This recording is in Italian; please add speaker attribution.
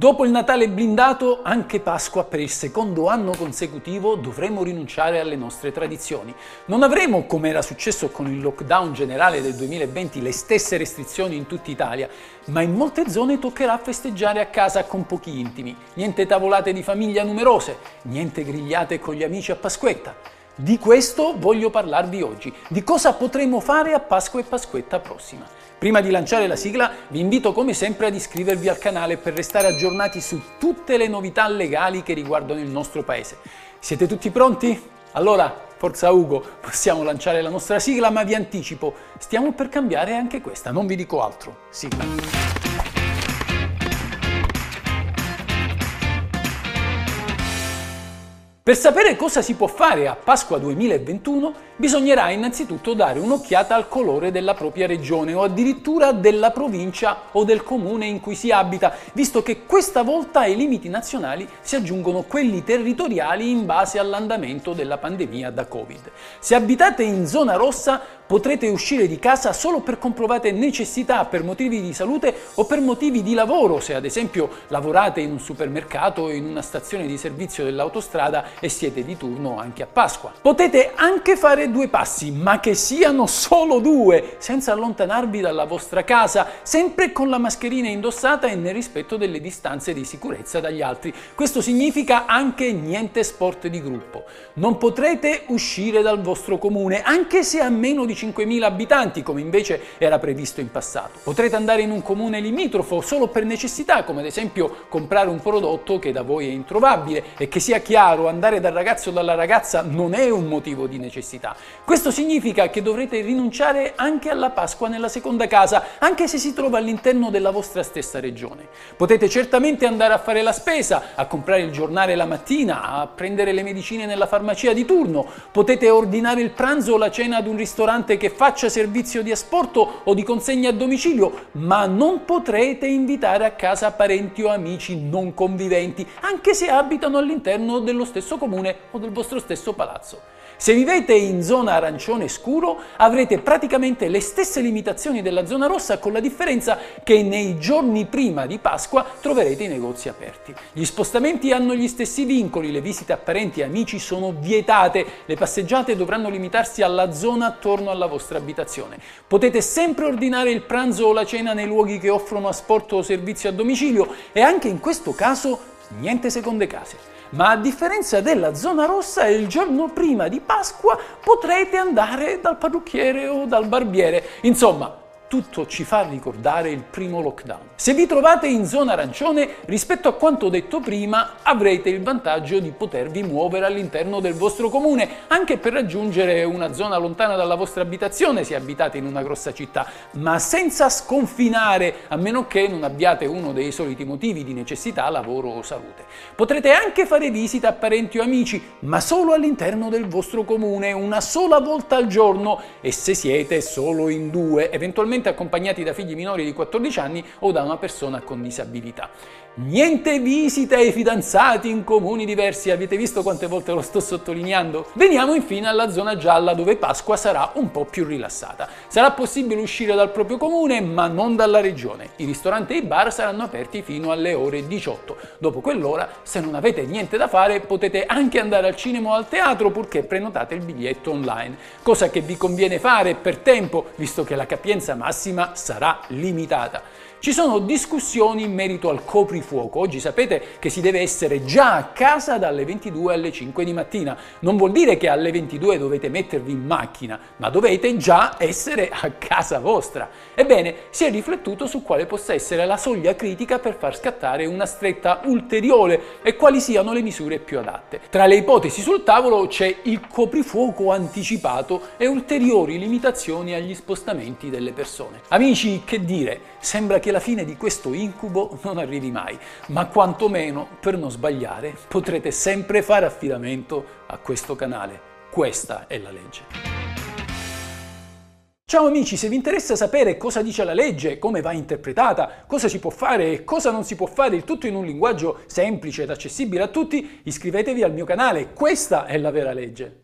Speaker 1: Dopo il Natale blindato, anche Pasqua per il secondo anno consecutivo dovremo rinunciare alle nostre tradizioni. Non avremo, come era successo con il lockdown generale del 2020, le stesse restrizioni in tutta Italia, ma in molte zone toccherà festeggiare a casa con pochi intimi. Niente tavolate di famiglia numerose, niente grigliate con gli amici a Pasquetta. Di questo voglio parlarvi oggi, di cosa potremo fare a Pasqua e Pasquetta prossima. Prima di lanciare la sigla vi invito come sempre ad iscrivervi al canale per restare aggiornati su tutte le novità legali che riguardano il nostro paese. Siete tutti pronti? Allora, forza Ugo, possiamo lanciare la nostra sigla, ma vi anticipo, stiamo per cambiare anche questa, non vi dico altro. Sigla. Per sapere cosa si può fare a Pasqua 2021 bisognerà innanzitutto dare un'occhiata al colore della propria regione o addirittura della provincia o del comune in cui si abita, visto che questa volta ai limiti nazionali si aggiungono quelli territoriali in base all'andamento della pandemia da Covid. Se abitate in zona rossa potrete uscire di casa solo per comprovate necessità, per motivi di salute o per motivi di lavoro, se ad esempio lavorate in un supermercato o in una stazione di servizio dell'autostrada e siete di turno anche a Pasqua. Potete anche fare due passi, ma che siano solo due, senza allontanarvi dalla vostra casa, sempre con la mascherina indossata e nel rispetto delle distanze di sicurezza dagli altri. Questo significa anche niente sport di gruppo. Non potrete uscire dal vostro comune, anche se a meno di 5.000 abitanti, come invece era previsto in passato. Potrete andare in un comune limitrofo solo per necessità, come ad esempio comprare un prodotto che da voi è introvabile e che sia chiaro, andare dal ragazzo o dalla ragazza non è un motivo di necessità. Questo significa che dovrete rinunciare anche alla Pasqua nella seconda casa, anche se si trova all'interno della vostra stessa regione. Potete certamente andare a fare la spesa, a comprare il giornale la mattina, a prendere le medicine nella farmacia di turno, potete ordinare il pranzo o la cena ad un ristorante che faccia servizio di asporto o di consegna a domicilio, ma non potrete invitare a casa parenti o amici non conviventi, anche se abitano all'interno dello stesso comune o del vostro stesso palazzo. Se vivete in zona arancione scuro avrete praticamente le stesse limitazioni della zona rossa con la differenza che nei giorni prima di Pasqua troverete i negozi aperti. Gli spostamenti hanno gli stessi vincoli, le visite a parenti e amici sono vietate, le passeggiate dovranno limitarsi alla zona attorno alla vostra abitazione. Potete sempre ordinare il pranzo o la cena nei luoghi che offrono asporto o servizio a domicilio e anche in questo caso niente seconde case ma a differenza della zona rossa il giorno prima di Pasqua potrete andare dal parrucchiere o dal barbiere. Insomma, tutto ci fa ricordare il primo lockdown. Se vi trovate in zona arancione, rispetto a quanto detto prima, avrete il vantaggio di potervi muovere all'interno del vostro comune, anche per raggiungere una zona lontana dalla vostra abitazione se abitate in una grossa città, ma senza sconfinare, a meno che non abbiate uno dei soliti motivi di necessità, lavoro o salute. Potrete anche fare visita a parenti o amici, ma solo all'interno del vostro comune, una sola volta al giorno e se siete solo in due, eventualmente solamente accompagnati da figli minori di 14 anni o da una persona con disabilità. Niente visite ai fidanzati in comuni diversi, avete visto quante volte lo sto sottolineando? Veniamo infine alla zona gialla dove Pasqua sarà un po' più rilassata. Sarà possibile uscire dal proprio comune ma non dalla regione. I ristoranti e i bar saranno aperti fino alle ore 18. Dopo quell'ora, se non avete niente da fare, potete anche andare al cinema o al teatro purché prenotate il biglietto online, cosa che vi conviene fare per tempo, visto che la capienza massima massima sarà limitata. Ci sono discussioni in merito al coprifuoco. Oggi sapete che si deve essere già a casa dalle 22 alle 5 di mattina. Non vuol dire che alle 22 dovete mettervi in macchina, ma dovete già essere a casa vostra. Ebbene, si è riflettuto su quale possa essere la soglia critica per far scattare una stretta ulteriore e quali siano le misure più adatte. Tra le ipotesi sul tavolo c'è il coprifuoco anticipato e ulteriori limitazioni agli spostamenti delle persone. Amici, che dire, sembra che che la fine di questo incubo non arrivi mai, ma quantomeno, per non sbagliare, potrete sempre fare affidamento a questo canale. Questa è la legge. Ciao amici, se vi interessa sapere cosa dice la legge, come va interpretata, cosa si può fare e cosa non si può fare, il tutto in un linguaggio semplice ed accessibile a tutti, iscrivetevi al mio canale, questa è la vera legge.